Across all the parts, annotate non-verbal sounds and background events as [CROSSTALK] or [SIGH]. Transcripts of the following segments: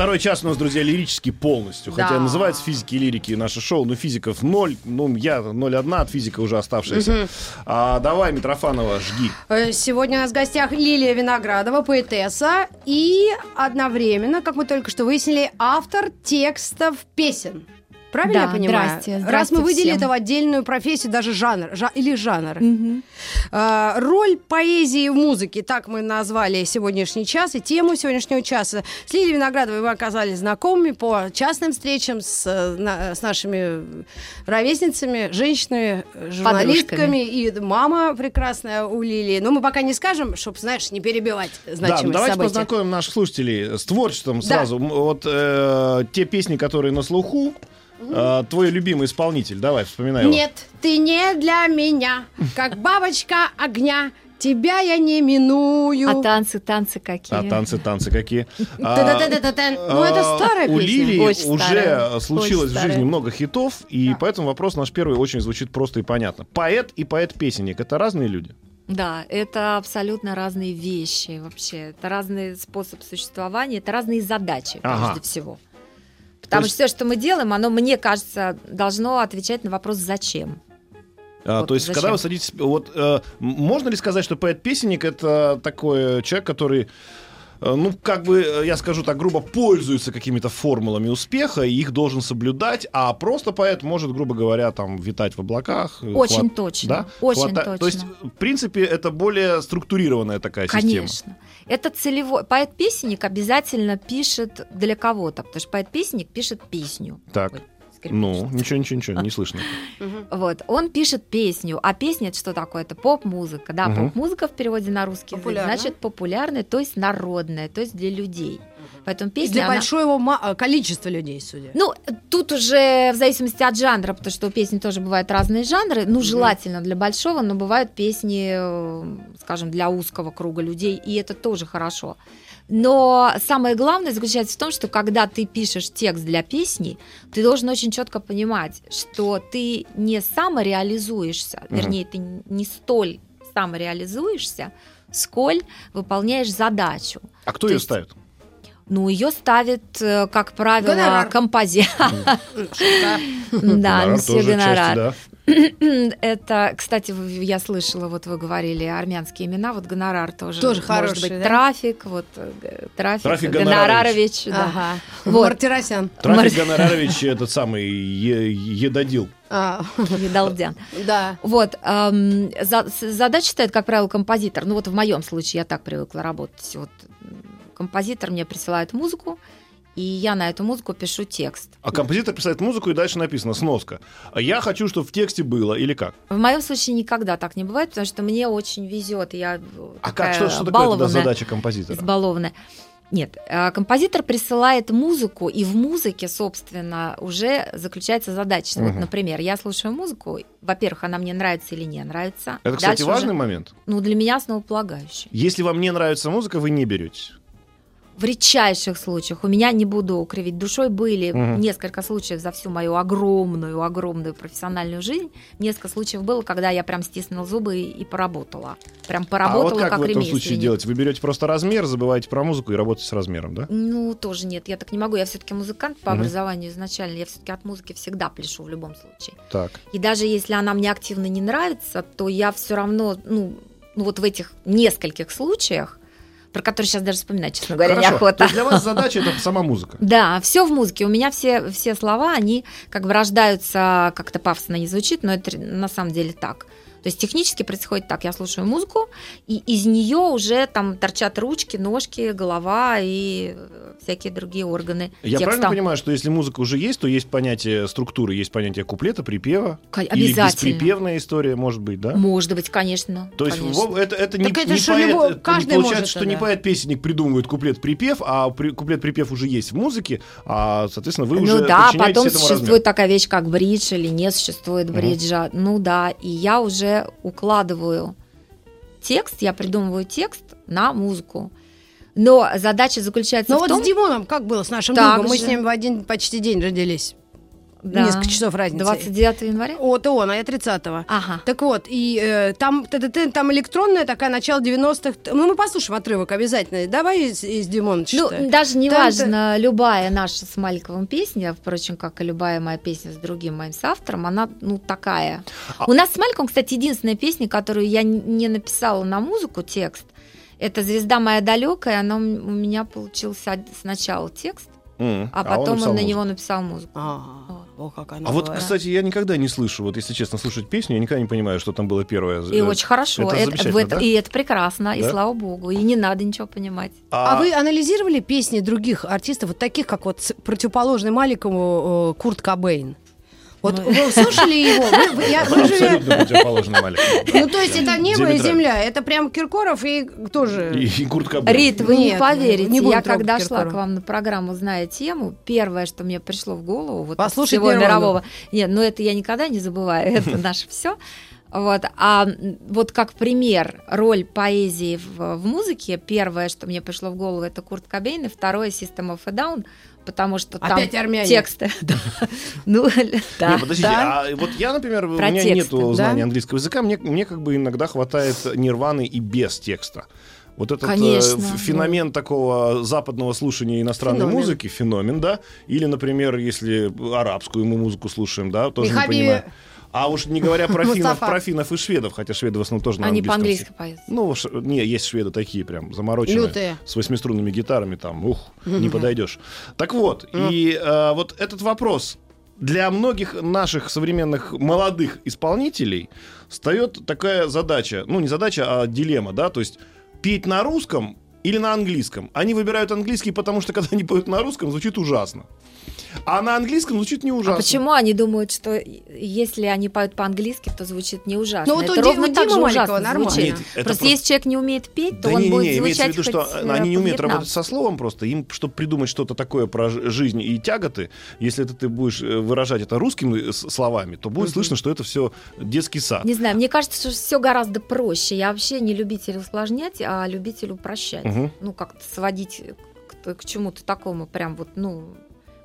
Второй час у нас, друзья, лирический полностью. Хотя Да. называется физики и лирики наше шоу, но физиков ноль. Ну, я 0,1 от физика уже оставшаяся. А, давай, Митрофанова, жги. Э, Сегодня у нас в гостях Лилия Виноградова, поэтесса, и одновременно, как мы только что выяснили, автор текстов песен. Правильно Да, я понимаю? здрасте, Раз здрасте мы выделили всем. это в отдельную профессию, даже жанр, жа- или жанр. Э, роль поэзии в музыке, так мы назвали сегодняшний час и тему сегодняшнего часа. С Лилией Виноградовой мы оказались знакомыми по частным встречам с, э, на- с нашими ровесницами, женщинами, журналистками. И мама прекрасная у Лилии. Но мы пока не скажем, чтобы, знаешь, не перебивать Да, значимость ну, давайте события. познакомим наших слушателей с творчеством сразу. М, Вот э, те песни, которые на слуху. Э, твой любимый исполнитель, давай, вспоминай его. Нет, ты не для меня, как бабочка огня. Тебя я не миную. А танцы, танцы какие? А танцы, танцы какие. А. Ну, это старая У песня. Лилии Очень уже старая. случилось Очень в жизни много хитов, и Да. поэтому вопрос наш первый очень звучит просто и понятно. Поэт и поэт-песенник — это разные люди? Да, это абсолютно разные вещи вообще. Это разный способ существования, это разные задачи, Ага. прежде всего. Потому есть- что все, что мы делаем, оно, мне кажется, должно отвечать на вопрос «зачем?». А, Вот то есть, зачем? когда вы садитесь... Вот, э, можно ли сказать, что поэт-песенник — это такой человек, который... э, Ну, как бы, э, я скажу так грубо, пользуется какими-то формулами успеха и их должен соблюдать, а просто поэт может, грубо говоря, там, витать в облаках. э, Очень хват- точно, Да? очень Хвата- точно. То есть, в принципе, это более структурированная такая система. Конечно. Это целевой. Поэт-песенник обязательно пишет для кого-то, потому что поэт-песенник пишет песню. Так. Ой, Ну, ничего, ничего, ничего, не слышно. Вот, он пишет песню, а песня это что такое? Это поп-музыка, да, поп-музыка в переводе на русский язык, значит популярная, то есть народная, то есть для людей. Поэтому И песня, для она- большого ма- э, количества людей, судя. ну, тут уже в зависимости от жанра, потому что у песни тоже бывают разные жанры, ну, желательно для большого, но бывают песни, э, скажем, для узкого круга людей, и это тоже хорошо. Но самое главное заключается в том, что когда ты пишешь текст для песни, ты должен очень четко понимать, что ты не самореализуешься, Мгм. вернее, ты не столь самореализуешься, сколь выполняешь задачу. А кто То ее есть- ставит? Ну, ее ставит, э, как правило, композитор. [LAUGHS] Да, тоже гонорар. [COUGHS] Это, кстати, я слышала, вот вы говорили армянские имена, вот гонорар тоже. Тоже может хороший, быть, да? трафик, вот э, трафик, Трафик Гонорарович. да. Ага. Вот. Мартиросян. Трафик Мар- Гонорарович этот самый е- едодил. А, Видалдян. Да. Вот, эм, за- задача стоит, как правило, композитор. Ну вот в моем случае я так привыкла работать. Вот композитор мне присылает музыку, и я на эту музыку пишу текст. А композитор писает музыку, и дальше написано сноска. Я хочу, чтобы в тексте было, или как? В моем случае никогда так не бывает, потому что мне очень везет. Я А как? Что, что такое тогда задача композитора? избалованная. Нет, э, композитор присылает музыку, и в музыке, собственно, уже заключается задача. Вот, Мгм. например, я слушаю музыку, во-первых, она мне нравится или не нравится. Это, кстати, Дальше важный уже- момент. ну, для меня основополагающий. Если вам не нравится музыка, вы не берете. В редчайших случаях, у меня не буду кривить душой, были Мгм. несколько случаев за всю мою огромную, огромную профессиональную жизнь. Несколько случаев было, когда я прям стиснула зубы и, и поработала. Прям а поработала, вот как, в этом случае делать? Вы берете просто размер, забываете про музыку и работаете с размером, да? Ну, тоже нет, я так не могу. Я все-таки музыкант по Мгм. образованию изначально. Я все-таки от музыки всегда пляшу в любом случае. Так. И даже если она мне активно не нравится, то я все равно, ну, ну вот в этих нескольких случаях, про которые сейчас даже вспоминать, честно говоря, Хорошо. То неохота. есть для вас задача это сама музыка. [LAUGHS] Да, все в музыке. У меня все, все слова, они как бы рождаются, как-то пафосно не звучит, но это на самом деле так. То есть технически происходит так, я слушаю музыку, и из нее уже там торчат ручки, ножки, голова и э, всякие другие органы Я текста. правильно понимаю, что если музыка уже есть, то есть понятие структуры, есть понятие куплета, припева? Ко- Или обязательно. бесприпевная история, может быть, да? Может быть, конечно. То есть конечно. во- это, это не, Так это не поэт, любой- это каждый получается, может что не тогда. поэт-песенник придумывает куплет-припев, а при- куплет-припев уже есть в музыке, а, соответственно, вы уже ну да, потом существует размеру. такая вещь, как бридж или не существует бриджа. Ну да, и я уже укладываю текст, я придумываю текст на музыку. Но задача заключается Ну в вот том, с Димоном как было с нашим Так другом? Мы с ним в один почти день родились. Да, Несколько часов разницы. 29 января. Вот он, а я 30-го. Ага. Так вот, и э, там, т-т-т, там электронная такая, начало 90-х. Ну, мы послушаем отрывок обязательно. Давай из, из Димона Ну, даже не Там-то- важно, любая наша с Мальковым песня, впрочем, как и любая моя песня с другим моим соавтором, она, ну, такая. А- У нас с Мальковым, кстати, единственная песня, которую я не написала на музыку текст, это «Звезда моя далекая», она у меня получился сначала текст, М, а он потом он, написал на музыку. него написал музыку. А, о, как она А вот, была. кстати, я никогда не слышу, вот если честно, слушать песню, я никогда не понимаю, что там было первое. И Э, очень хорошо, это это- в это- да? и это прекрасно, и Да? слава богу, и не надо ничего понимать. А вы анализировали песни других артистов, вот таких, как вот противоположный Маликову э, Курт Кобейн? Вот Ну. вы слушали его? Вы, вы- я- вы же- Абсолютно противоположный Малик. ну, то есть это небо и земля. Это прям Киркоров и тоже... И, и Курт Кобейн. Рит, вы не Нет, поверите, не я когда шла к вам на программу, зная тему, первое, что мне пришло в голову, вот Послушать всего мирового, нет, ну это я никогда не забываю, [LAUGHS] это наше все. Вот, а вот как пример роль поэзии в, в музыке, первое, что мне пришло в голову, это Курт Кобейн, и второе System of a Down, потому что там Опять армяне. тексты. [LAUGHS] Да. Ну, да. Подождите, Да. а вот я, например, у меня да? знания английского языка, мне, как бы иногда хватает нирваны и без текста. Вот этот э, Конечно, ф- феномен такого западного слушания иностранной Феномен. музыки, феномен, да? Или, например, если арабскую мы музыку слушаем, да, тоже Михаби- не понимаю. А уж не говоря про финнов, про финнов и шведов, хотя шведы в основном тоже на Они по-английски поют. Ну, ш- не, есть шведы такие прям замороченные. Лютые. С восьмиструнными гитарами там, ух, не подойдешь. Так вот, и э, вот этот вопрос для многих наших современных молодых исполнителей встает такая задача, ну не задача, а дилемма, да, то есть петь на русском или на английском. Они выбирают английский, потому что когда они поют на русском, звучит ужасно. А на английском звучит не ужасно. А почему они думают, что если они поют по-английски, то звучит не ужасно? Ну, вот это Ди- ровно у так же ужасно нормально. звучит. Нет, это просто, просто- если человек не умеет петь, то Да он не, будет не, имеется в звучать виду, что они не умеют работать со словом просто. Им, чтобы придумать что-то такое про жизнь и тяготы, если это ты будешь э, выражать это русскими э, словами, то будет слышно, что это все детский сад. Не знаю, мне кажется, что все гораздо проще. Я вообще не любитель усложнять, а любитель упрощать. Мгм. Ну, как-то сводить к, к чему-то такому прям вот, ну,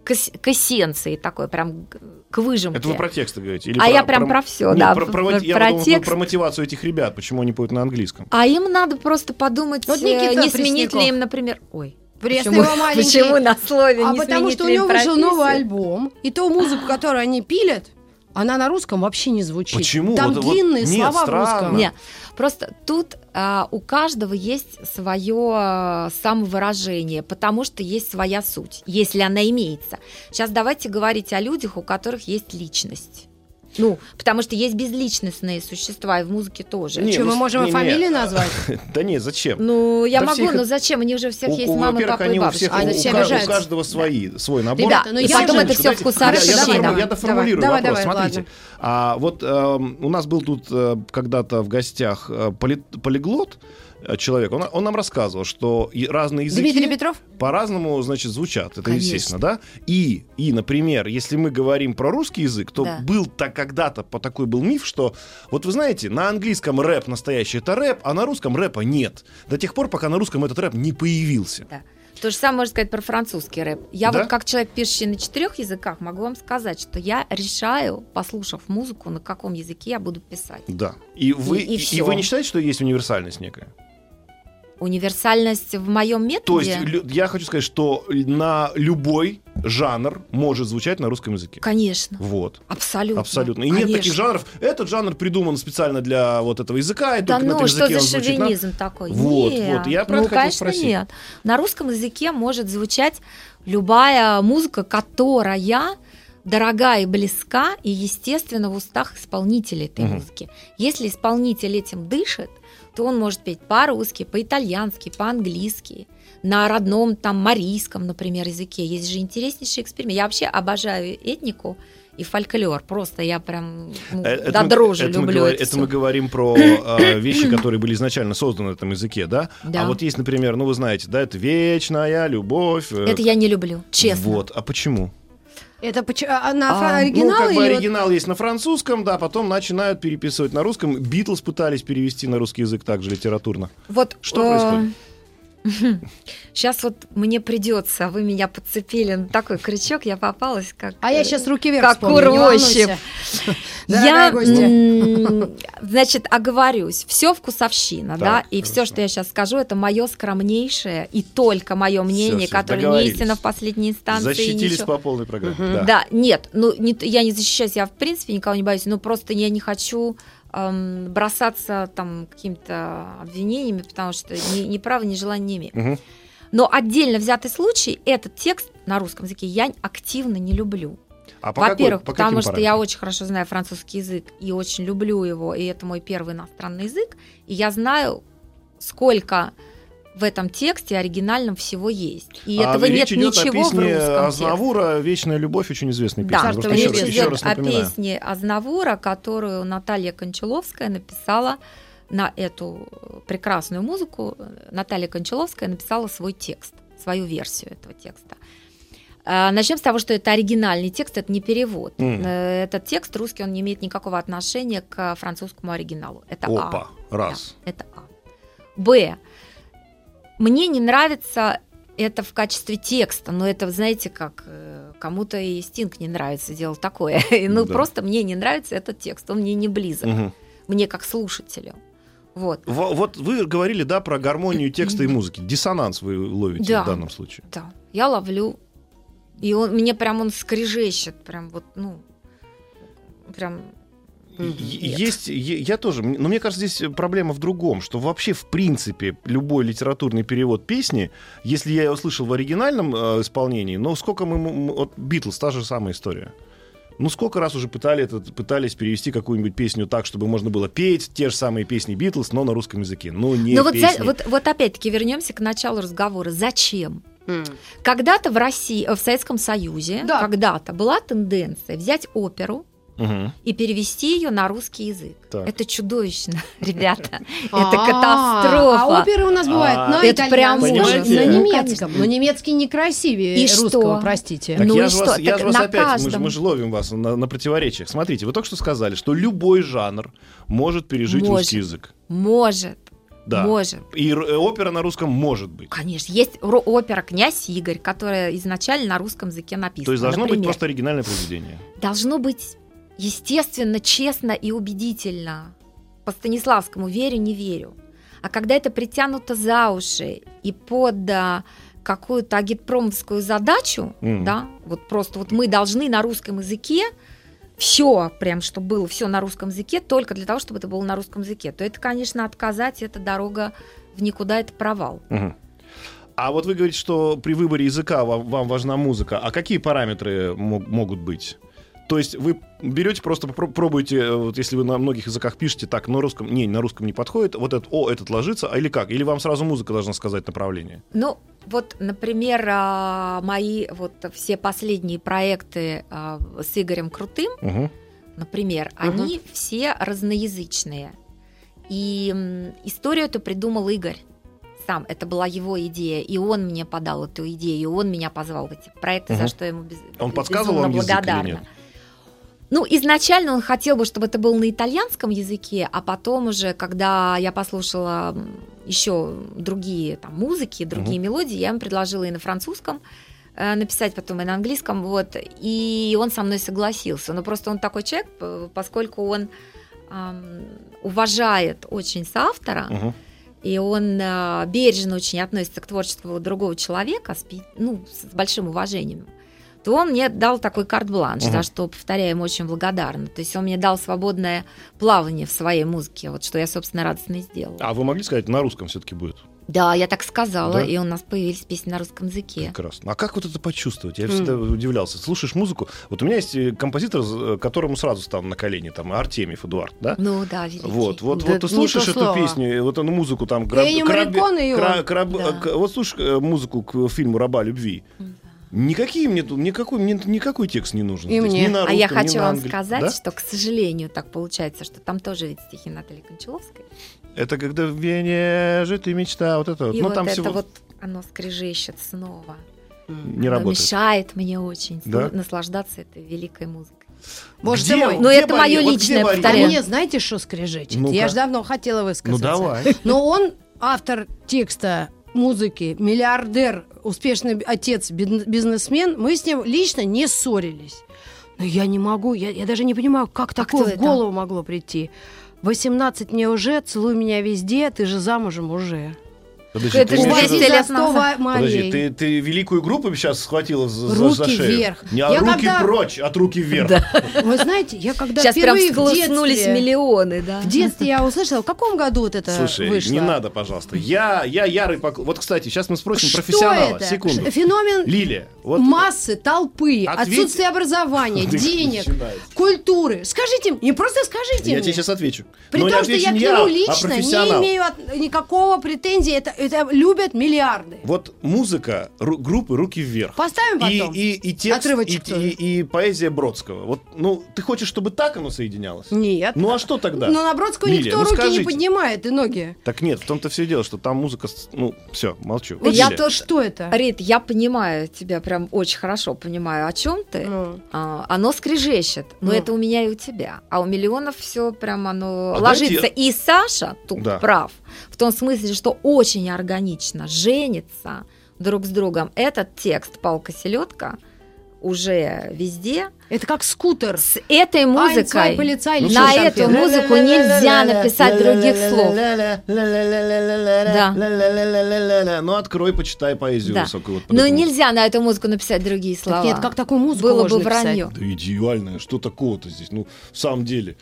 к, к эссенции такой, прям к- выжимке. Это вы про тексты говорите? Или А я прям про всё, Нет, да, Про, про- про- я про подумал, текст. про мотивацию этих ребят, почему они поют на английском. А им надо просто подумать, Вот э, Никита не сменить ли им, например... Ой, почему, его маленький. почему на слове А не потому что у него вышел новый альбом, и ту музыку, которую они пилят, она на русском вообще не звучит. Почему? Там Вот- вот длинные нет, слова в странно. русском. Нет, просто тут а, у каждого есть свое а, самовыражение, потому что есть своя суть, если она имеется. Сейчас давайте говорить о людях, у которых есть личность. Ну, потому что есть безличностные существа, и в музыке тоже. Не, Что, мы ну, можем и не, не. фамилии назвать? [LAUGHS] Да нет, зачем? Ну, я Да могу, всех- но зачем? Они уже у всех У- есть мамы, папа и они у все каждого свои, свой набор. Ребята, ну И я потом же- это Дайте- вкуса я- доформулирую Давай, вопрос. давай, Смотрите, а, вот эм, у нас был тут э, когда-то в гостях э, поли- полиглот человек, он, он нам рассказывал, что разные языки Дмитрий Петров? по-разному, значит, звучат. Это Конечно. естественно, да? И, и, например, если мы говорим про русский язык, то Да. был так когда-то по такой был миф, что вот вы знаете, на английском рэп настоящий это рэп, а на русском рэпа нет. До тех пор, пока на русском этот рэп не появился. Да. То же самое можно сказать про французский рэп. Я Да? вот как человек, пишущий на четырех языках, могу вам сказать, что я решаю, послушав музыку, на каком языке я буду писать. Да. И вы, И- и и, вы не считаете, что есть универсальность некая? Универсальность в моем методе. То есть я хочу сказать, что на любой жанр может звучать на русском языке. Конечно. Вот. Абсолютно. Абсолютно. И нет Конечно. таких жанров. Этот жанр придуман специально для вот этого языка, и Да только на ну, этом что за звучит. на- шовинизм такой? Вот, нет. вот, я про ну, это конечно, спросить. нет. На русском языке может звучать любая музыка, которая дорога и близка, и естественно в устах исполнителя этой Мгм. музыки. Если исполнитель этим дышит, то он может петь по-русски, по-итальянски, по-английски, на родном там марийском, например, языке. Есть же интереснейший эксперимент. Я вообще обожаю этнику и фольклор. Просто я прям ну, Э, Это до мы- дрожи это мы люблю говор- это это мы говорим про э, [COUGHS] вещи, которые были изначально созданы на этом языке, да? Да. А вот есть, например, ну вы знаете, да, это вечная любовь. э, Это я не люблю, честно. Вот. А почему? Это поч- а, на А, ну, оригинал ну, как бы или вот- оригинал есть на французском, да, потом начинают переписывать на русском. Битлз пытались перевести на русский язык также литературно. Вот Что происходит? [LAUGHS] Сейчас вот мне придется, вы меня подцепили на такой крючок, я попалась как. А я э, сейчас руки вверх как волнуйся. [LAUGHS] Я, значит, оговорюсь, все вкусовщина, да, и все, что я сейчас скажу, это мое скромнейшее и только мое мнение, которое не истина в последней инстанции. Защитились по полной программе. Да. Нет, ну я не защищаюсь, я в принципе никого не боюсь, но просто я не хочу эм, бросаться там какими-то обвинениями, потому что ни, ни права, ни желания не имею. Мгм. Но отдельно взятый случай, этот текст на русском языке я активно не люблю. А по какой- Во-первых, по потому что я параметрам? очень хорошо знаю французский язык и очень люблю его, и это мой первый иностранный язык, и я знаю, сколько в этом тексте оригинальном всего есть. И А этого нет речь идет ничего о песне в русском тексте. Азнавура «Вечная любовь», очень известная Да, песня. Царство Просто еще, речь еще идет раз о песне Азнавура, которую Наталья Кончаловская написала на эту прекрасную музыку. Наталья Кончаловская написала свой текст, свою версию этого текста. Начнем с того, что это оригинальный текст, это не перевод. Э, Этот текст русский, он не имеет никакого отношения к французскому оригиналу. Это А. Опа, раз. Да, это А. Б. Мне не нравится это в качестве текста, но это, знаете, как э, кому-то и Стинг не нравится делать такое. [LAUGHS] ну, Да. просто мне не нравится этот текст, он мне не близок, Мгм. мне как слушателю. Вот, Во- Вот вы говорили, да, про гармонию текста и музыки. Диссонанс вы ловите Да. в данном случае. да. Я ловлю, и он, мне прям он скрежещет, прям вот, ну, прям... Нет. Есть, я тоже, но мне кажется, здесь проблема в другом, что вообще, в принципе, любой литературный перевод песни, если я его слышал в оригинальном э, исполнении, но сколько мы, м- вот Битлз, та же самая история. Ну, сколько раз уже пытали это, пытались перевести какую-нибудь песню так, чтобы можно было петь те же самые песни Битлз, но на русском языке. Ну, не Ну вот, за- песни. вот, вот опять-таки вернемся к началу разговора. Зачем? М. Когда-то в России, э, в Советском Союзе, Да. когда-то была тенденция взять оперу Мгм. и перевести ее на русский язык. Так. Это чудовищно, [LAUGHS] ребята. Это А, катастрофа. А оперы у нас бывают на это прям на Ну, немецком. Но немецкий не красивее И русского, простите. Ну и что? я же вас опять, мы же, ловим вас на, противоречиях. Смотрите, вы только что сказали, что любой жанр может пережить русский язык. Может, Да. может. И э, опера на русском может быть. Конечно, есть опера «Князь Игорь», которая изначально на русском языке написана. То есть должно быть например. просто оригинальное произведение. Должно быть естественно, честно и убедительно. По Станиславскому верю, не верю. А когда это притянуто за уши и под какую-то агитпромовскую задачу, Мгм. да, вот просто вот мы должны на русском языке все, прям, чтобы было все на русском языке, только для того, чтобы это было на русском языке, то это, конечно, отказать, это дорога в никуда, это провал. Мгм. А вот вы говорите, что при выборе языка вам, вам важна музыка. А какие параметры мог- могут быть? То есть вы берете, просто пробуете, э, вот если вы на многих языках пишете, так, на русском, не, на русском не подходит, вот этот, о, этот ложится, а или как? Или вам сразу музыка должна сказать направление? Ну, вот, например, а, мои вот все последние проекты а, с Игорем Крутым, Мгм. например, Мгм. они все разноязычные. И историю эту придумал Игорь сам. Это была его идея, и он мне подал эту идею, и он меня позвал в эти проекты, за Мгм. что я ему без, Он подсказывал безумно вам язык или благодарна. нет? Ну, изначально он хотел бы, чтобы это было на итальянском языке, а потом уже, когда я послушала еще другие там, музыки, другие мелодии, я ему предложила и на французском э, написать, потом и на английском, вот, и он со мной согласился. Но просто он такой человек, поскольку он ам, уважает очень соавтора, Мгм. и он э, бережно очень относится к творчеству другого человека, с, ну, с большим уважением, то он мне дал такой карт-бланш, Мгм. за что, повторяю, ему очень благодарна. То есть он мне дал свободное плавание в своей музыке, вот что я, собственно, радостно и сделала. А вы могли сказать, на русском все-таки будет? Да, я так сказала, Да? и у нас появились песни на русском языке. Прекрасно. А как вот это почувствовать? Я М. всегда удивлялся. Слушаешь музыку. Вот у меня есть э, композитор, з- которому сразу стану на колени, там, Артемьев Эдуард, да? Ну да, великий. Вот, вот, Да вот ты слушаешь эту слово. песню, вот эту музыку там... Эннио Морриконе и он. кра- краб- Да. вот слушай э, музыку к фильму «Раба любви». Никакие мне тут, никакой, мне никакой текст не нужен. И здесь. мне. Ни на А я русском, ни хочу на вам англи- сказать, Да? что, к сожалению, так получается, что там тоже ведь стихи Натальи Кончаловской. Это когда в Вене жит и мечта, вот это вот. И ну, вот там это всего вот оно скрежещет снова. не Оно работает. мешает мне очень Да? наслаждаться этой великой музыкой. Боже Где ты мой. Но Где это моё барьер? Вот личное, где барьер? А мне знаете, что скрежечет? Ну-ка. Я же давно хотела Ну высказаться. давай. Но он автор текста музыки, миллиардер, успешный отец, бизнесмен. Мы с ним лично не ссорились. Но я не могу, я, я даже не понимаю, как такое кто в это? голову могло прийти. 18 мне уже, целуй меня везде, ты же замужем уже. Подожди, Это ты же в назад. ма- Подожди, ты, ты великую группу сейчас схватила за, за- Руки за шею? вверх. Не, а Я руки когда- прочь от руки вверх. [LAUGHS] Вы знаете, я когда Сейчас прям впервые в всколыхнулись детстве, миллионы, да. в детстве я услышала, в каком году вот это Слушай, вышло? не надо, пожалуйста. Я, я ярый поклонник. Вот, кстати, сейчас мы спросим Что профессионала. это? Секунду. Феномен Лилия, вот массы, толпы, Ответь. отсутствие образования, денег. Культуры. Скажите, мне, не просто скажите Я мне. тебе сейчас отвечу. При Но не том, что я не к нему а лично не профессионал. имею от- никакого претензии, это, это любят миллиарды. Вот музыка ру- группы «Руки вверх». Поставим И, потом? и, и текст, и, Отрывочек тоже. и- и поэзия Бродского. Вот, ну, ты хочешь, чтобы так оно соединялось? Нет. Ну а что тогда? Но на Бродского Лилия, никто ну руки скажите. не поднимает и ноги. Так нет, в том-то все и дело, что там музыка... Ну, все, молчу. Вот Я то, что это? Рит, я понимаю тебя прям очень хорошо, понимаю, о чем ты. Ну. А, оно скрежещет, но Ну. Это у меня и у тебя. А у миллионов все прям оно А ложится. дайте- И Саша тут Да. прав. В том смысле, что очень органично женится друг с другом. Этот текст «Палка селедка» уже везде. Это как скутер. С этой музыкой Ну, на эту музыку нельзя написать других слов. Да. Ну, открой, почитай поэзию Да. высокую. вот Но нельзя на эту музыку написать другие слова. Так нет, как такую музыку Было бы вранье. Да идеальное, что такого-то здесь? Ну, в самом деле.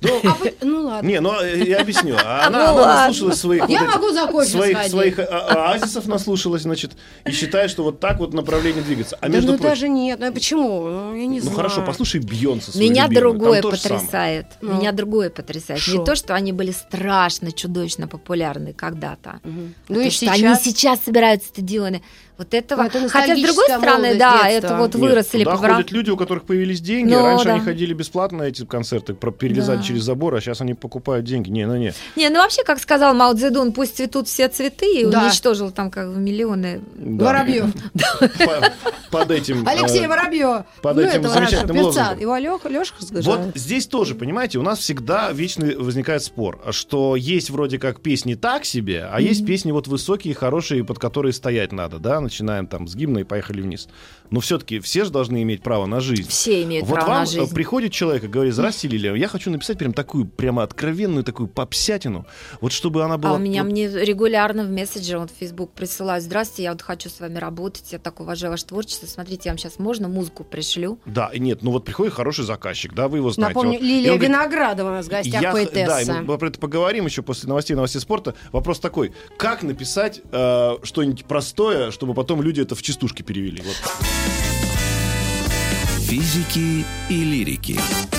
Да, А вы- [LAUGHS] Ну ладно. Не, ну э, я объясню. [LAUGHS] А Она, Ну она наслушалась своих, Я вот могу за кофе своих, сходить. своих а- оазисов наслушалась, значит, и считает, что вот так вот направление двигаться. А Да между ну прочим, даже нет, ну почему? Ну, я не ну знаю. хорошо, послушай Бьонса Меня любимую, другое потрясает. Ну. Меня другое потрясает. Шо? Не то, что они были страшно, чудовищно популярны когда-то. Мгм. а Ну то, и что они сейчас... сейчас собирают стадионы. Вот этого. Ну, это Хотя, с другой стороны, да, детства. это вот Нет, выросли туда по вра- ходят люди, у которых появились деньги. Ну, Раньше да. они ходили бесплатно на эти концерты, перелезали Да. через забор, а сейчас они покупают деньги. Не, ну не. Не, ну вообще, как сказал Мао Цзэдун, пусть цветут все цветы, и Да. уничтожил там как бы миллионы. Да. Воробьев. [LAUGHS] По- Под этим... Алексей э, Воробьев. под ну, этим замечательным лозунгом. Его Леша Вот здесь тоже, понимаете, у нас всегда вечно возникает спор, что есть вроде как песни так себе, а есть песни вот высокие, хорошие, под которые стоять надо, да, начинаем там с гимна и поехали вниз. Но все-таки все же должны иметь право на жизнь. Все имеют Вот право вам на э, жизнь. приходит человек и говорит, здрасте, Лилия, я хочу написать прям такую, прямо откровенную такую попсятину, вот чтобы она была... А у меня вот- мне регулярно в мессенджер, вот в Facebook присылают, здравствуйте, я вот хочу с вами работать, я так уважаю ваше творчество, смотрите, я вам сейчас можно музыку пришлю. Да, и нет, ну вот приходит хороший заказчик, да, вы его знаете. Напомню, вот, Лилия он говорит, Виноградова у нас в гостях, Я Да, поэтесса. и мы про это поговорим еще после новостей, новостей спорта. Вопрос такой: как написать э, что-нибудь простое, чтобы потом люди это в частушки перевели? Вот. Физики и лирики.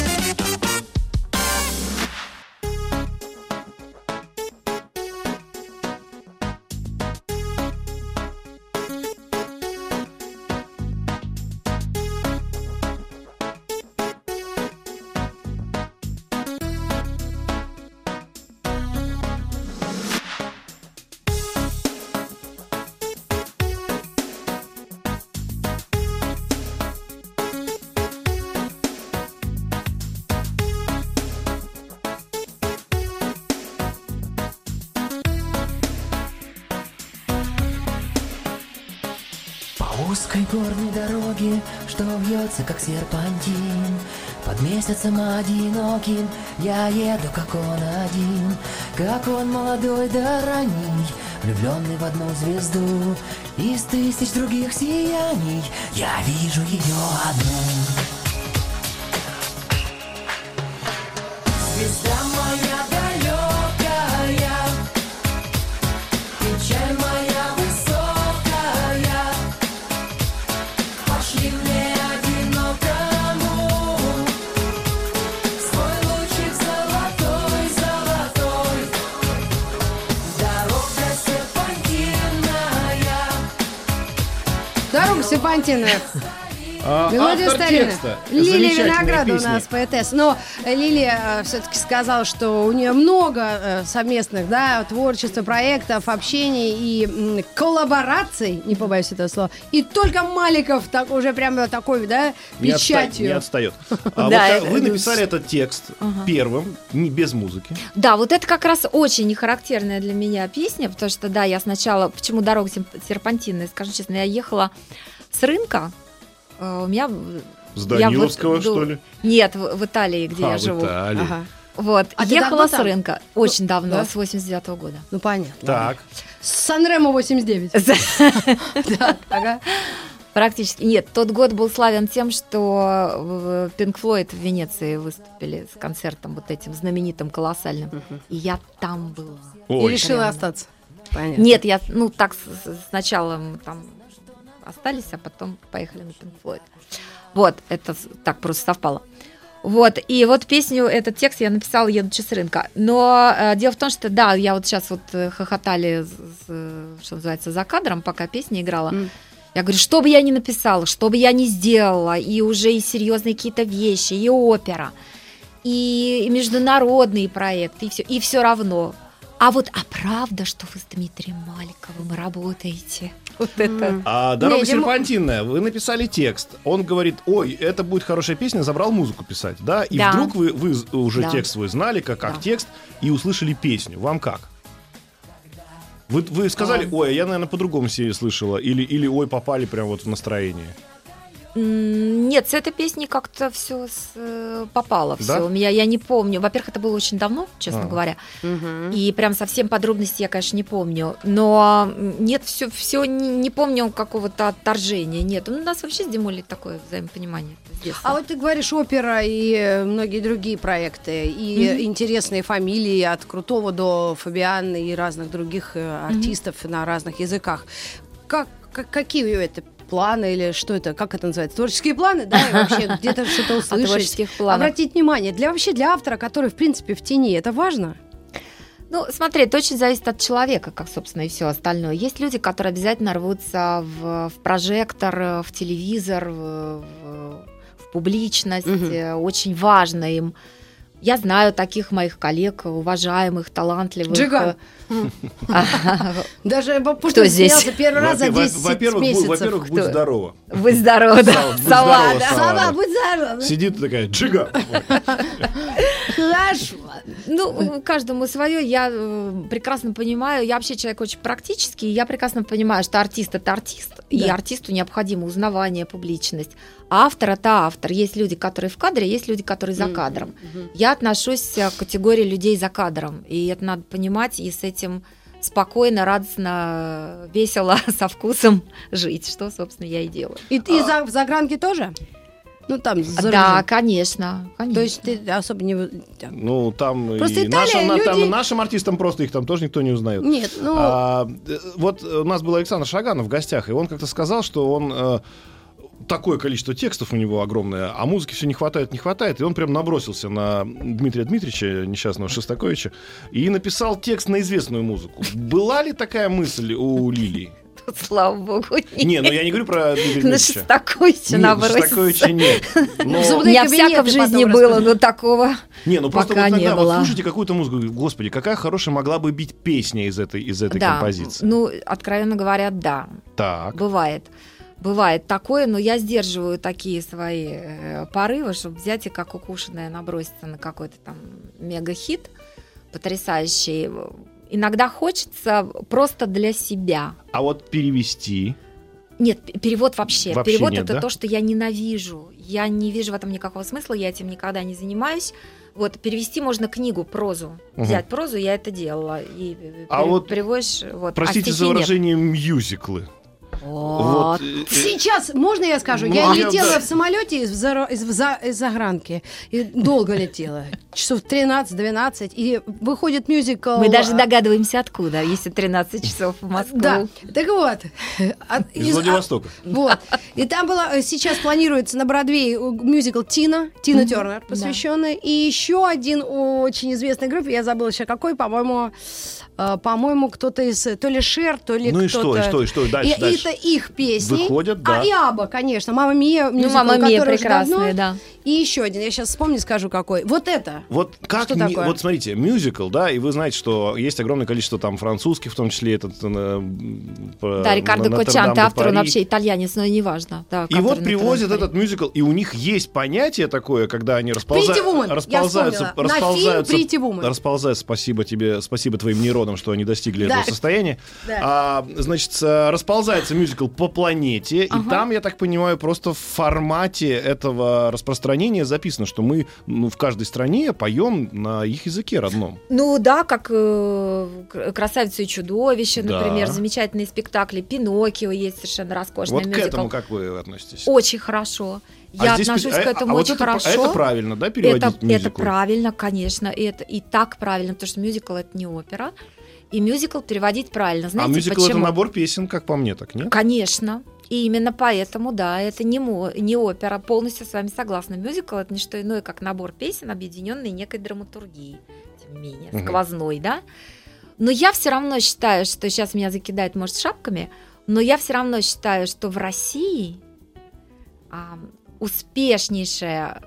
Месяцем одиноким я еду, как он один. Как он молодой да ранний, влюбленный в одну звезду. Из тысяч других сияний я вижу ее одну Серпантины. А, Мелодия текста. Лилия Винограда у песня. нас поэтесса. Но э, Лилия все-таки сказала, что у нее много э, совместных да, творчества, проектов, общений и м, коллабораций, не побоюсь этого слова. И только Маликов так, уже прямо такой, да, Не, отста- печатью. не отстает. А Да, вот, это- а, вы написали этот текст первым, не без музыки. Да, вот это как раз очень нехарактерная для меня песня, потому что, да, я сначала, почему дорога серпантинная, скажу честно, я ехала с рынка, э, у меня... в- С я в- Даниловского, что ли? Нет, в, в Италии, где А, я в живу. Италии. Ага. Вот, А ехала с там? рынка, очень давно, да? с 89 года. Ну, понятно. Так. С Санремо 89. Так, ага. Практически. Нет, тот год был славен тем, что Пинк Флойд в Венеции выступили с концертом вот этим знаменитым, колоссальным. И я там была. И решила остаться. Понятно. Нет, я, ну, так сначала там остались, а потом поехали на Pink Floyd. Вот, это так просто совпало. Вот, и вот песню, этот текст я написала, едучи с рынка. Но э, дело в том, что, да, я вот сейчас вот э, хохотали, с- с- что называется, за кадром, пока песня играла. М. Я говорю, что бы я ни написала, что бы я ни сделала, и уже и серьезные какие-то вещи, и опера, и, и международные проекты, и все, и все равно. А вот, а правда, что вы с Дмитрием Маликовым работаете? Вот это. А «Дорога Не, серпантинная», вы написали текст. Он говорит, ой, это будет хорошая песня, забрал музыку писать, да? И Да. вдруг вы, вы уже Да. текст свой знали, как, как Да. текст, и услышали песню. Вам как? Вы, вы сказали, ой, а я, наверное, по-другому себе слышала. Или, или ой, попали прям вот в настроение. Нет, с этой песней как-то все попало. Да? Все. У меня я не помню. Во-первых, это было очень давно, честно А. говоря. Мгм. И прям совсем подробностей я, конечно, не помню. Но нет, все, все не, не помню какого-то отторжения. Нет. У нас вообще с Димулей такое взаимопонимание с. А вот ты говоришь опера и э, многие другие проекты, и Мгм. интересные фамилии от Крутого до Фабианы и разных других э, артистов на разных языках. Как, как- какие у это планы или что это, как это называется, творческие планы, да, и вообще [LAUGHS] где-то что-то услышать. Обратить внимание, для вообще для автора, который в принципе в тени, это важно. Ну, смотри, это очень зависит от человека, как, собственно, и все остальное. Есть люди, которые обязательно рвутся в, в прожектор, в телевизор, в, в- в публичность. Э, Очень важно им. Я знаю таких моих коллег, уважаемых, талантливых. Джиган. А, Даже Кто Пушкин здесь? первый раз за Во- во- 10 Во-первых, будь- месяцев. во-первых, будь Кто? здорова. Будь здорова, да. Сова, здорова, да. Сова, будь здоров. Сидит такая, джига. Хорошо. Ну, каждому свое. Я э, прекрасно понимаю. Я вообще человек очень практический. и Я прекрасно понимаю, что артист это артист. И артисту необходимо узнавание, публичность. А автор это автор. Есть люди, которые в кадре, есть люди, которые за кадром. Я отношусь э, к категории людей за кадром. И это надо понимать, и с этим спокойно, радостно, весело, [LAUGHS] со вкусом жить, что, собственно, я и делаю. И ты за, в загранке тоже? Ну, там, за да, конечно, конечно. То есть ты особо не... да. Ну, там Просто и Италия, нашим, на- там люди- нашим артистам просто их там тоже никто не узнает. Нет, ну... А, э, вот у нас был Александр Шаганов в гостях, и он как-то сказал, что он э, такое количество текстов у него огромное, а музыки все не хватает, не хватает, и он прям набросился на Дмитрия Дмитриевича, несчастного Шостаковича, и написал текст на известную музыку. Была ли такая мысль у Лилии? [LAUGHS] Слава богу, Не, ну я не говорю про [LAUGHS] На Дмитриевича. Шостаковича Нет, наброситься. Шостаковича нет. [LAUGHS] Но- У меня всяко в жизни было, но такого. Не, ну просто Пока вот вот было. слушайте какую-то музыку, господи, какая хорошая могла бы быть песня из этой, из этой да, композиции. ну, откровенно говоря, да, Так. бывает. Бывает такое, но я сдерживаю такие свои э, порывы, чтобы взять и как укушенная наброситься на какой-то там мега-хит потрясающий. Иногда хочется просто для себя. А вот перевести. Нет, перевод вообще. Вообще перевод нет, это да? то, что я ненавижу. Я не вижу в этом никакого смысла, я этим никогда не занимаюсь. Вот, перевести можно книгу, прозу. Мгм. Взять прозу, я это делала. И э, А пере- вот, переводишь, вот. Простите а за стихи нет. выражение мюзиклы. Вот. Сейчас, можно я скажу? Я летела в самолете из, загранки. И долго летела. Часов 13-12. И выходит мюзикл... Мы даже догадываемся, откуда, если 13 часов в Москву. Да, так вот. от- Из из- Владивостока. Вот. И там было, э, сейчас планируется на Бродвее э, мюзикл Тина, Тина. Тернер, посвященный. И еще один очень известной группе, я забыла сейчас какой, по-моему, по-моему, кто-то из то ли Шер, то ли Ну и кто-то. что, и что, и что, и дальше, И дальше. это их песни. Выходят, да. А и Аба, конечно. Мама Мия, Ну, «Мамма Мия» прекрасная, да. И еще один, я сейчас вспомню, скажу какой. Вот это. Вот как Что не- такое? вот смотрите, мюзикл, да, и вы знаете, что есть огромное количество там французских, в том числе этот э, Да, Рикардо Кочанте, автор, он вообще итальянец, но неважно. Да, И вот привозят этот мюзикл, и у них есть понятие такое, когда они располза- расползаются, расползаются, Woman. расползаются, спасибо тебе, спасибо твоим нейронам, что они достигли Да. этого состояния. Да. А, значит, э, расползается мюзикл по планете, и там, я так понимаю, просто в формате этого распространения записано, что мы ну, в каждой стране поем на их языке родном. Ну да, как э, «К- «Красавица и чудовище», Да. например, замечательные спектакли, «Пиноккио» есть совершенно роскошный вот к мюзикл. этому как вы относитесь? Очень хорошо. А Я здесь отношусь пи- к а- этому а вот очень это, пр- хорошо. Это правильно, да, переводить это, мюзикл? это правильно, конечно, и, это, и так правильно, потому что мюзикл это не опера, и мюзикл переводить правильно. а Знаете мюзикл почему? это набор песен, как по мне, так нет? Конечно. И именно поэтому, да, это не, мо- не опера. Полностью с вами согласна. Мюзикл это не что иное, как набор песен, объединенный некой драматургией, тем не менее, Мгм. сквозной, да. Но я все равно считаю, что сейчас меня закидают, может, шапками, но я все равно считаю, что в России а, успешнейшая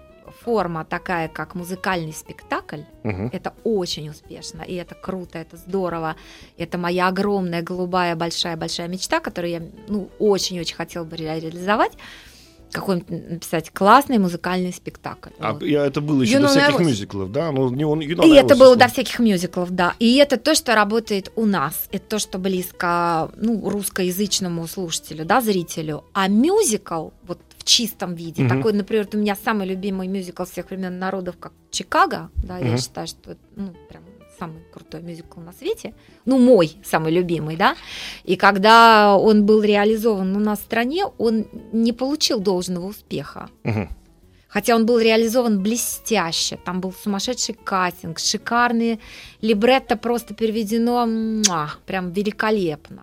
форма такая, как музыкальный спектакль, Мгм. это очень успешно, и это круто, это здорово. Это моя огромная, голубая, большая-большая мечта, которую я ну, очень-очень хотела бы ре- реализовать. Какой-нибудь написать классный музыкальный спектакль. А Вот. я- это было еще You до всяких мюзиклов, да? Ну, не он, you know И это было до всяких мюзиклов, да. И это то, что работает у нас. Это то, что близко ну, русскоязычному слушателю, да, зрителю. А мюзикл, вот чистом виде, Мгм. такой, например, у меня самый любимый мюзикл всех времен народов, как Чикаго, да, я Мгм. считаю, что это, ну, прям самый крутой мюзикл на свете, ну, мой самый любимый, да, и когда он был реализован у нас в стране, он не получил должного успеха. Мгм. Хотя он был реализован блестяще. Там был сумасшедший кастинг, шикарные либретто просто переведено муа, прям великолепно.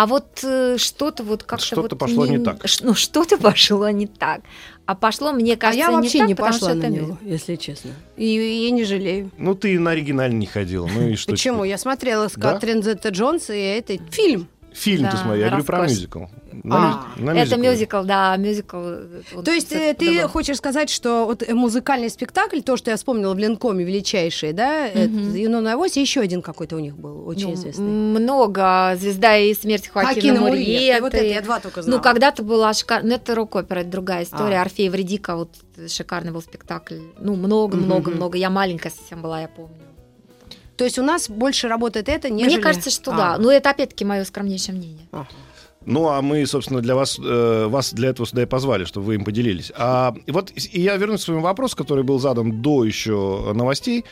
А вот э, что-то вот как-то Что-то вот пошло не так. ш- Ну, что-то пошло не так. А пошло, мне А кажется, я вообще так, не пошла на него, если честно. И, я не жалею. Ну, ты на оригинальный не ходила. Ну и что Почему? Я смотрела с? Катрин Зетта Джонс и это фильм. Фильм ты Да, смотри, я говорю про мюзикл. На, А, на Это мюзикле. мюзикл, да, мюзикл. э, То есть э, ты по-другому. хочешь сказать, что вот э, музыкальный спектакль, то, что я вспомнила в Ленкоме, величайший, да, это Мгм. «Юно на авось», и еще один какой-то у них был, очень Ну, известный. Много. «Звезда и смерть Хоакина, Хакина Мурьеты. Мурьеты. Вот это я два только знала. Ну, когда-то была шикарная... Ну, это рок-опера, это другая история. А. Орфей Вредика, вот шикарный был спектакль. Ну, много-много-много. Я маленькая совсем была, я помню. То есть у нас больше работает это, нежели... Мне кажется, что А. да. Но это опять-таки мое скромнейшее мнение. Ага. Ну, а мы, собственно, для вас, э, вас для этого сюда и позвали, чтобы вы им поделились. А, вот и я вернусь к своему вопросу, который был задан до еще новостей.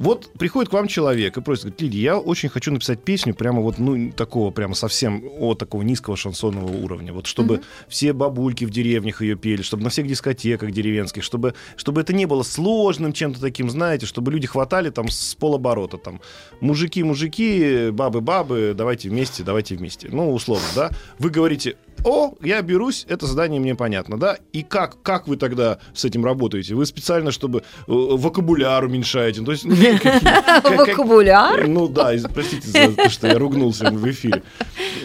Вот приходит к вам человек и просит, говорит, Лидия, я очень хочу написать песню прямо вот, ну, такого прямо совсем от такого низкого шансонного уровня. Вот чтобы Мгм. все бабульки в деревнях ее пели, чтобы на всех дискотеках деревенских, чтобы, чтобы это не было сложным чем-то таким, знаете, чтобы люди хватали там с полоборота, там, мужики, мужики, бабы, бабы, давайте вместе, давайте вместе. Ну, условно, да. Вы говорите, о, я берусь, это задание мне понятно, да? И как, как вы тогда с этим работаете? Вы специально, чтобы э, вокабуляр уменьшаете? То есть, ну, [LAUGHS] Вокабуляр? Ну да, простите за то, что я ругнулся в эфире.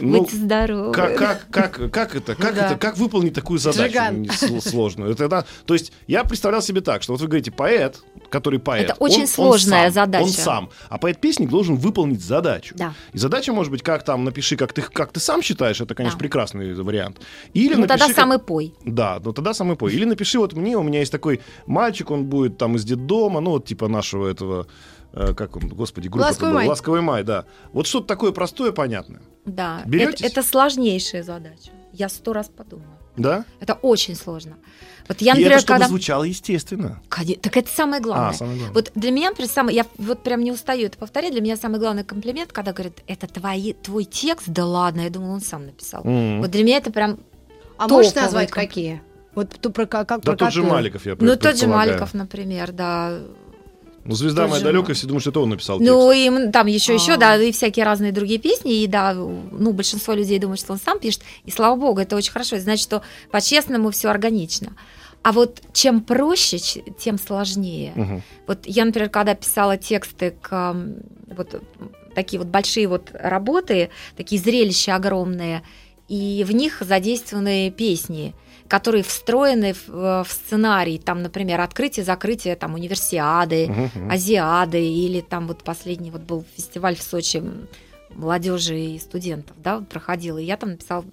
Ну, Будьте здоровы. как, как, как, как это? Как Ну да. это? Как выполнить такую задачу Джиган. сложную? Это, да, то есть я представлял себе так, что вот вы говорите поэт, который поэт. Это очень он- он сложная сам, задача. Он сам. А поэт-песник должен выполнить задачу. Да. И задача может быть, как там, напиши, как ты, как ты сам считаешь, это, конечно, Да. прекрасный вариант. Или Ну, тогда напиши, как- сам и пой. да, ну тогда самый пой. Или напиши вот мне, у меня есть такой мальчик, он будет там из детдома, ну вот типа нашего этого, э, как он, господи, группа «Ласковый май». Ласковый май, да. Вот что-то такое простое, понятное. Да. Это, это сложнейшая задача. Я сто раз подумала. Да? Это очень сложно. Вот я, И например, это чтобы когда... звучало естественно. Так это самое главное. А, самое главное. Вот для меня, например, самый, я вот прям не устаю это повторять, для меня самый главный комплимент, когда говорят, это твои, твой текст, да ладно, я думала, он сам написал. М. Вот для меня это прям, А можешь топовый назвать комп- какие? Вот ту про, как, Да про тот же какую? Маликов, я ну тот же. Маликов, например, да. Ну, звезда тот моя далекая, все думают, что это он написал Ну текст. и м, там еще еще, А. да, и всякие разные другие песни, и да, ну большинство людей думают, что он сам пишет, и слава богу, это очень хорошо, значит, что по-честному все органично. А вот чем проще, тем сложнее. Мгм. Вот я, например, когда писала тексты к вот, такие вот большие вот работы, такие зрелища огромные, и в них задействованы песни которые встроены в, в сценарий, там, например, открытие-закрытие там универсиады, мгм. Азиады, или там вот последний вот был фестиваль в Сочи молодежи и студентов, да, вот проходил, и я там написал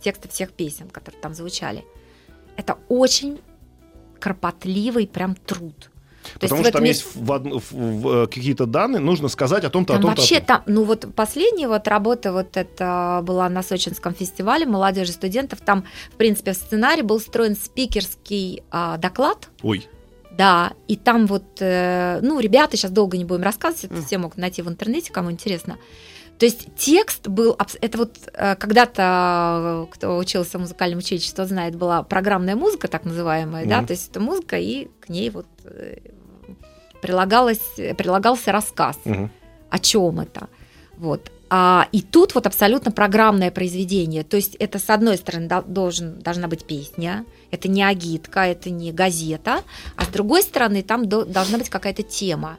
тексты всех песен, которые там звучали. Это очень кропотливый прям труд. То Потому что там этом есть в в- в- э, какие-то данные, нужно сказать о том-то, о Там том-то. о вообще том. там, ну вот последняя вот работа вот это была на Сочинском фестивале молодежи студентов. Там, в принципе, в сценарии был встроен спикерский а, доклад. Ой, Да, и там вот, э, ну, ребята, сейчас долго не будем рассказывать, это все могут найти в интернете, кому интересно. То есть текст был, это вот э, когда-то, э, кто учился в музыкальном училище, тот знает, была программная музыка, так называемая, да, Мгм. то есть это музыка, и к ней вот э, прилагалось, прилагался рассказ Мгм. о чем это. Вот. А, и тут вот абсолютно программное произведение. То есть это, с одной стороны, дол- должен, должна быть песня, это не агитка, это не газета, а с другой стороны, там до- должна быть какая-то тема.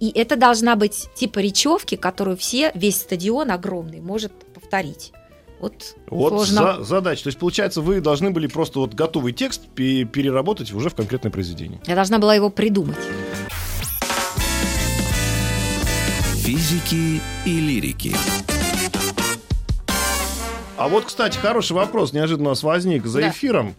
И это должна быть типа речевки, которую все, весь стадион огромный может повторить. Вот, Вот сложно. за- задача. То есть, получается, вы должны были просто вот готовый текст пе- переработать уже в конкретное произведение. Я должна была его придумать. Физики и лирики. А вот, кстати, хороший вопрос неожиданно у нас возник за Да. эфиром.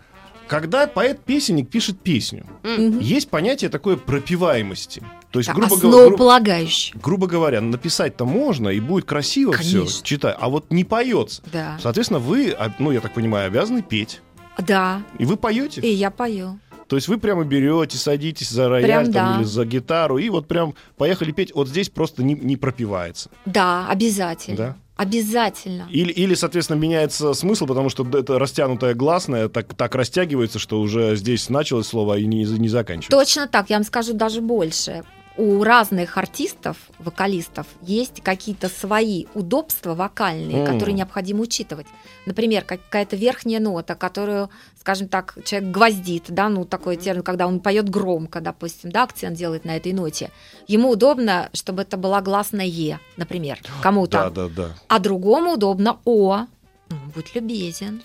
Когда поэт-песенник пишет песню, Мгм. есть понятие такой пропиваемости. То есть, грубо, говоря, гру- Основополагающий. грубо говоря, написать-то можно и будет красиво все Конечно. читать, а вот не поется. Да. Соответственно, вы, а, ну, я так понимаю, обязаны петь. Да. И вы поете. И я пою. То есть вы прямо берете, садитесь за рояль Прям там, да. или за гитару, и вот прям поехали петь. Вот здесь просто не, не пропивается. Да, обязательно. Да? Обязательно. Или, или, соответственно, меняется смысл, потому что это растянутое гласное так, так растягивается, что уже здесь началось слово и не, не заканчивается. Точно так, я вам скажу даже больше. У разных артистов, вокалистов, есть какие-то свои удобства вокальные, М. которые необходимо учитывать. Например, какая-то верхняя нота, которую, скажем так, человек гвоздит, да, ну такой термин, когда он поет громко, допустим, да, акцент делает на этой ноте. Ему удобно, чтобы это была гласная Е, например, кому-то. Да, да, да. А другому удобно О. Ну, будь любезен.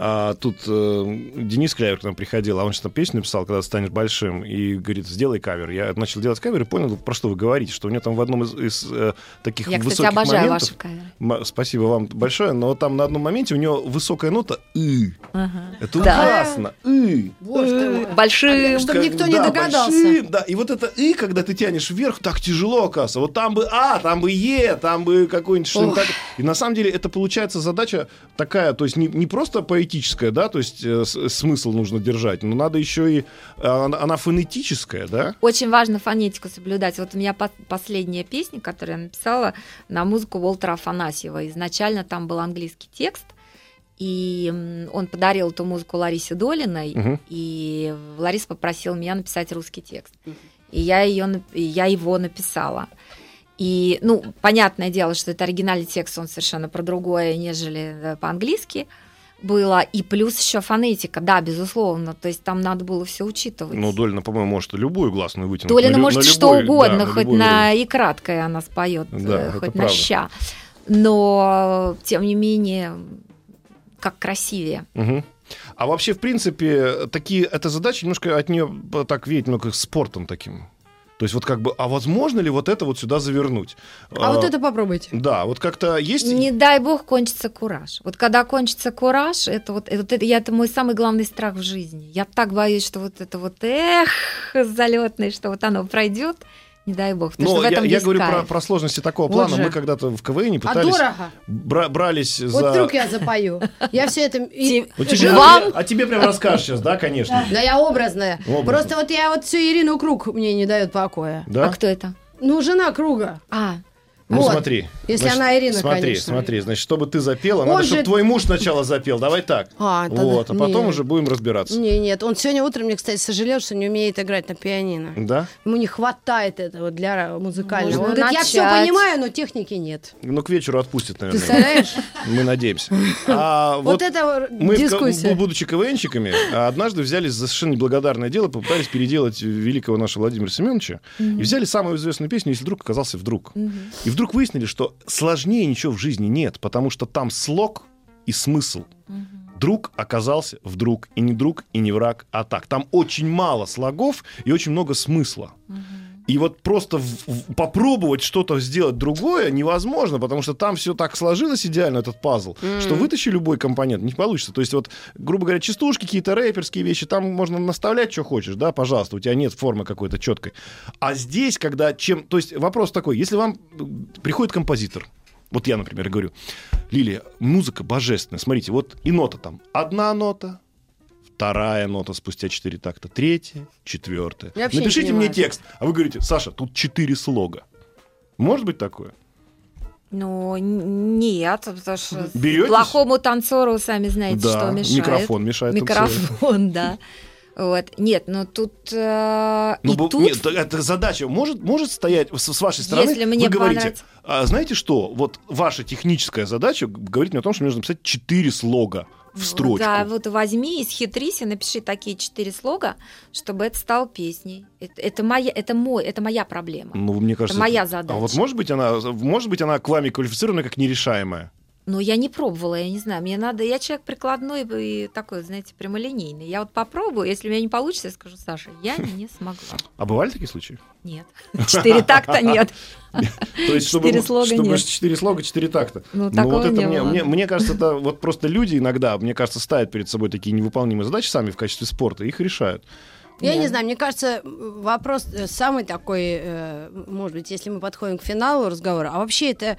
А тут э, Денис Клявер к нам приходил, а он что-то песню написал, когда станешь большим, и говорит, сделай кавер. Я начал делать кавер и понял, про что вы говорите, что у него там в одном из, из, э, таких Я, кстати, высоких обожаю моментов... ваши каверы. М- Спасибо вам большое, но там на одном моменте у него высокая нота «ы». Ага. Это Да. ужасно. «ы». Ты мой. Большим. Чтобы никто не да, догадался. да, и вот это «и», когда ты тянешь вверх, так тяжело, оказывается. Вот там бы «а», там бы «е», там бы какой-нибудь что-нибудь. И на самом деле это получается задача такая, то есть не, не просто поэтическая, да, то есть э, с- смысл нужно держать, но надо еще и... э, Она, фонетическая, да? Очень важно фонетику соблюдать. Вот у меня по- последняя песня, которую я написала на музыку Уолтера Афанасьева. Изначально там был английский текст, и он подарил эту музыку Ларисе Долиной, Мгм. и Лариса попросила меня написать русский текст. И я, ее, я его написала. И, ну, понятное дело, что это оригинальный текст, он совершенно про другое, нежели э, по-английски было. И плюс еще фонетика, да, безусловно. То есть там надо было все учитывать. Ну, Долина, по-моему, может любую гласную вытянуть. Долина на может на что любой- угодно, да, хоть на уровень. и краткое она споет, Да, э, хоть на правда. ща. Но тем не менее, как красивее. Мгм. А вообще, в принципе, такие, эта задача немножко от нее так веет немного спортом таким. То есть вот как бы, а возможно ли вот это вот сюда завернуть? А вот это попробуйте. Да, вот как-то есть... Не дай бог кончится кураж. Вот когда кончится кураж, это вот это, это, я- это мой самый главный страх в жизни. Я так боюсь, что вот это вот эх залетное, что вот оно пройдет. Не дай бог. В я, этом я говорю про, кайф. про сложности такого Вот плана. же. Мы когда-то в КВН А пытались... дорого. бра- брались Вот за... вдруг я запою. Я все это... и- Ну, тебе- Вам? а тебе прям расскажешь сейчас, да, конечно? Да я образная. Образно. Просто вот я вот всю Ирину Круг мне не дает покоя. Да? А кто это? Ну, жена Круга. А, Ну Вот. смотри. Если она Ирина, Смотри, конечно. смотри. Значит, чтобы ты запела, Он надо, же- чтобы твой муж сначала запел. Давай так. А, тогда- вот, а потом не. уже будем разбираться. Не, нет, он сегодня утром мне, кстати, сожалел, что не умеет играть на пианино. Да? Ему не хватает этого для музыкального. Можно Он говорит, я все понимаю, но техники нет. Ну, к вечеру отпустит, наверное. Представляешь? Мы надеемся. [LAUGHS] А Вот вот это мы, дискуссия. будучи КВНщиками, а, однажды взялись за совершенно неблагодарное дело, попытались переделать великого нашего Владимира Семеновича, и взяли самую известную песню «Если вдруг оказался вдруг». И вдруг выяснили, что сложнее ничего в жизни нет, потому что там слог и смысл. Друг оказался вдруг, и не друг, и не враг, а так. Там очень мало слогов и очень много смысла. И вот просто в- в- попробовать что-то сделать другое невозможно, потому что там все так сложилось идеально, этот пазл, что вытащи любой компонент, не получится. То есть вот, грубо говоря, частушки, какие-то рэперские вещи, там можно наставлять, что хочешь, да, пожалуйста, у тебя нет формы какой-то четкой. А здесь, когда чем... То есть вопрос такой, если вам э, приходит композитор, вот я, например, говорю, Лилия, музыка божественная, смотрите, вот и нота там, одна нота, вторая нота спустя четыре такта, третья, четвертая. Напишите мне текст. А вы говорите, Саша, тут четыре слога. Может быть такое? Ну, нет, потому что Берётесь? плохому танцору, сами знаете, Да, что мешает. микрофон мешает. Микрофон, [LAUGHS] да. Вот. Нет, ну тут... э, Ну, и бу- тут нет, эта задача может, может стоять с, с вашей стороны. Если мне вы говорите. «А знаете что, вот ваша техническая задача говорит мне о том, что мне нужно написать четыре слога в строчку. Да, вот возьми, исхитрись и напиши такие четыре слога, чтобы это стало песней. Это, это моя, это мой, это моя проблема. Ну, мне кажется, моя это- задача. А вот может быть она, может быть она к вами квалифицирована как нерешаемая? Но я не пробовала, я не знаю. Мне надо, я человек прикладной и такой, знаете, прямолинейный. Я вот попробую, если у меня не получится, я скажу, Саша, я [LAUGHS] не смогла. А бывали такие случаи? Нет. [LAUGHS] Четыре такта нет. [LAUGHS] То есть, чтобы, Четыре слога чтобы нет. четыре слога, четыре такта. Ну, Ну, вот это не мне, мне, мне кажется, это вот просто люди иногда, мне кажется, ставят перед собой такие невыполнимые задачи сами в качестве спорта, их решают. Я Да. не знаю, мне кажется, вопрос самый такой, э, может быть, если мы подходим к финалу разговора, а вообще это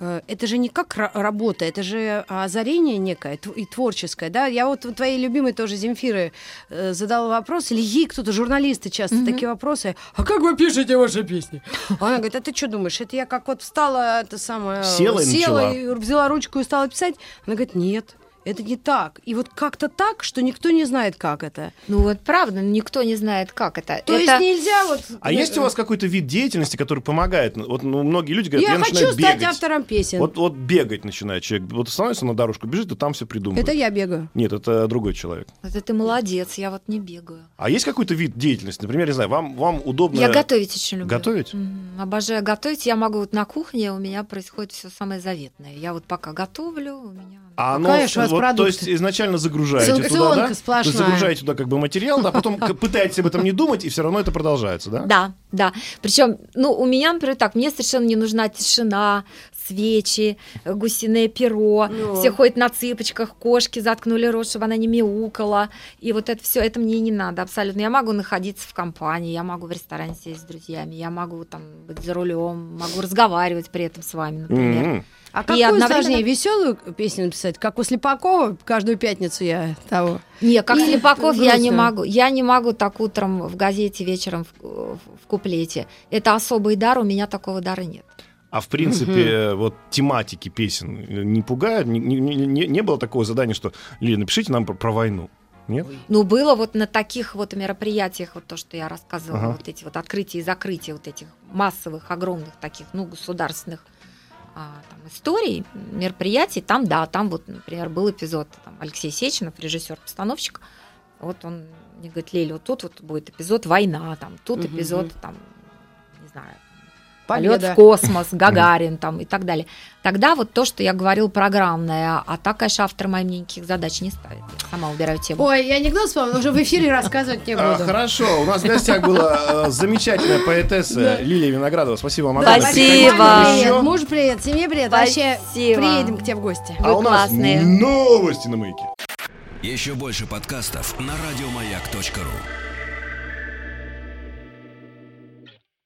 это же не как ра- работа, это же озарение некое и творческое, да? Я вот твоей любимой тоже Земфиры э, задала вопрос, или ей кто-то, журналисты часто такие вопросы, а как вы пишете ваши песни? Она говорит, а ты что думаешь, это я как вот встала, это самое... Села и начала. и взяла ручку и стала писать? Она говорит, нет, это не так. И вот как-то так, что никто не знает, как это. Ну вот правда, никто не знает, как это. То это... есть нельзя вот... А есть у вас какой-то вид деятельности, который помогает? Вот ну, многие люди говорят, Я, я, хочу стать бегать. автором песен. Вот, вот бегать начинает человек. Вот становится на дорожку, бежит, и там все придумывает. Это я бегаю. Нет, это другой человек. Это ты молодец, я вот не бегаю. А есть какой-то вид деятельности? Например, не знаю, вам, вам удобно... Я готовить очень люблю. Готовить? Мгм. Обожаю готовить. Я могу вот на кухне, у меня происходит все самое заветное. Я вот пока готовлю, у меня... А оно, вас вот, то продукты? есть изначально загружаете туда, да? То сплошная. есть загружаете туда как бы материал, да, потом [LAUGHS] пытаетесь об этом не думать, и все равно это продолжается, да? Да, да. Причем, ну, у меня, например, так, мне совершенно не нужна тишина, свечи, э, гусиное перо, Ну. все ходят на цыпочках, кошки заткнули рот, чтобы она не мяукала. И вот это все, это мне не надо абсолютно. Я могу находиться в компании, я могу в ресторане сесть с друзьями, я могу там быть за рулем, могу разговаривать при этом с вами, например. М-м. А И какую одновременно- сложнее, веселую песню написать? Как у Слепакова, каждую пятницу я того. Не, как Или Слепаков я не могу. Я не могу так утром в газете, вечером в, в- в куплете. Это особый дар, у меня такого дара нет. А в принципе, э, вот тематики песен не пугают? Не, не- не- не было такого задания, что, Лили, напишите нам про, про войну? Нет? Ну, было вот на таких вот мероприятиях, вот то, что я рассказывала, Ага. вот эти вот открытия и закрытия вот этих массовых, огромных таких, ну, государственных а, там, историй, мероприятий, там, да, там вот, например, был эпизод, там, Алексей Сеченов, режиссер-постановщик, вот он мне говорит, Леля, вот тут вот будет эпизод «Война», там, тут Мгм. эпизод, там, не знаю, полет в космос, Гагарин там и так далее. Тогда вот то, что я говорил, программное, а так, конечно, автор моим никаких задач не ставит. Я сама убираю тему. Ой, я анекдот вспомнила, уже в эфире рассказывать не А, буду. хорошо, у нас в гостях была э, замечательная поэтесса Лилия Виноградова. Спасибо вам огромное. Спасибо. Еще. привет, семье привет. Вообще приедем к тебе в гости. А у нас классные. новости на маяке. Еще больше подкастов на радиомаяк.ру.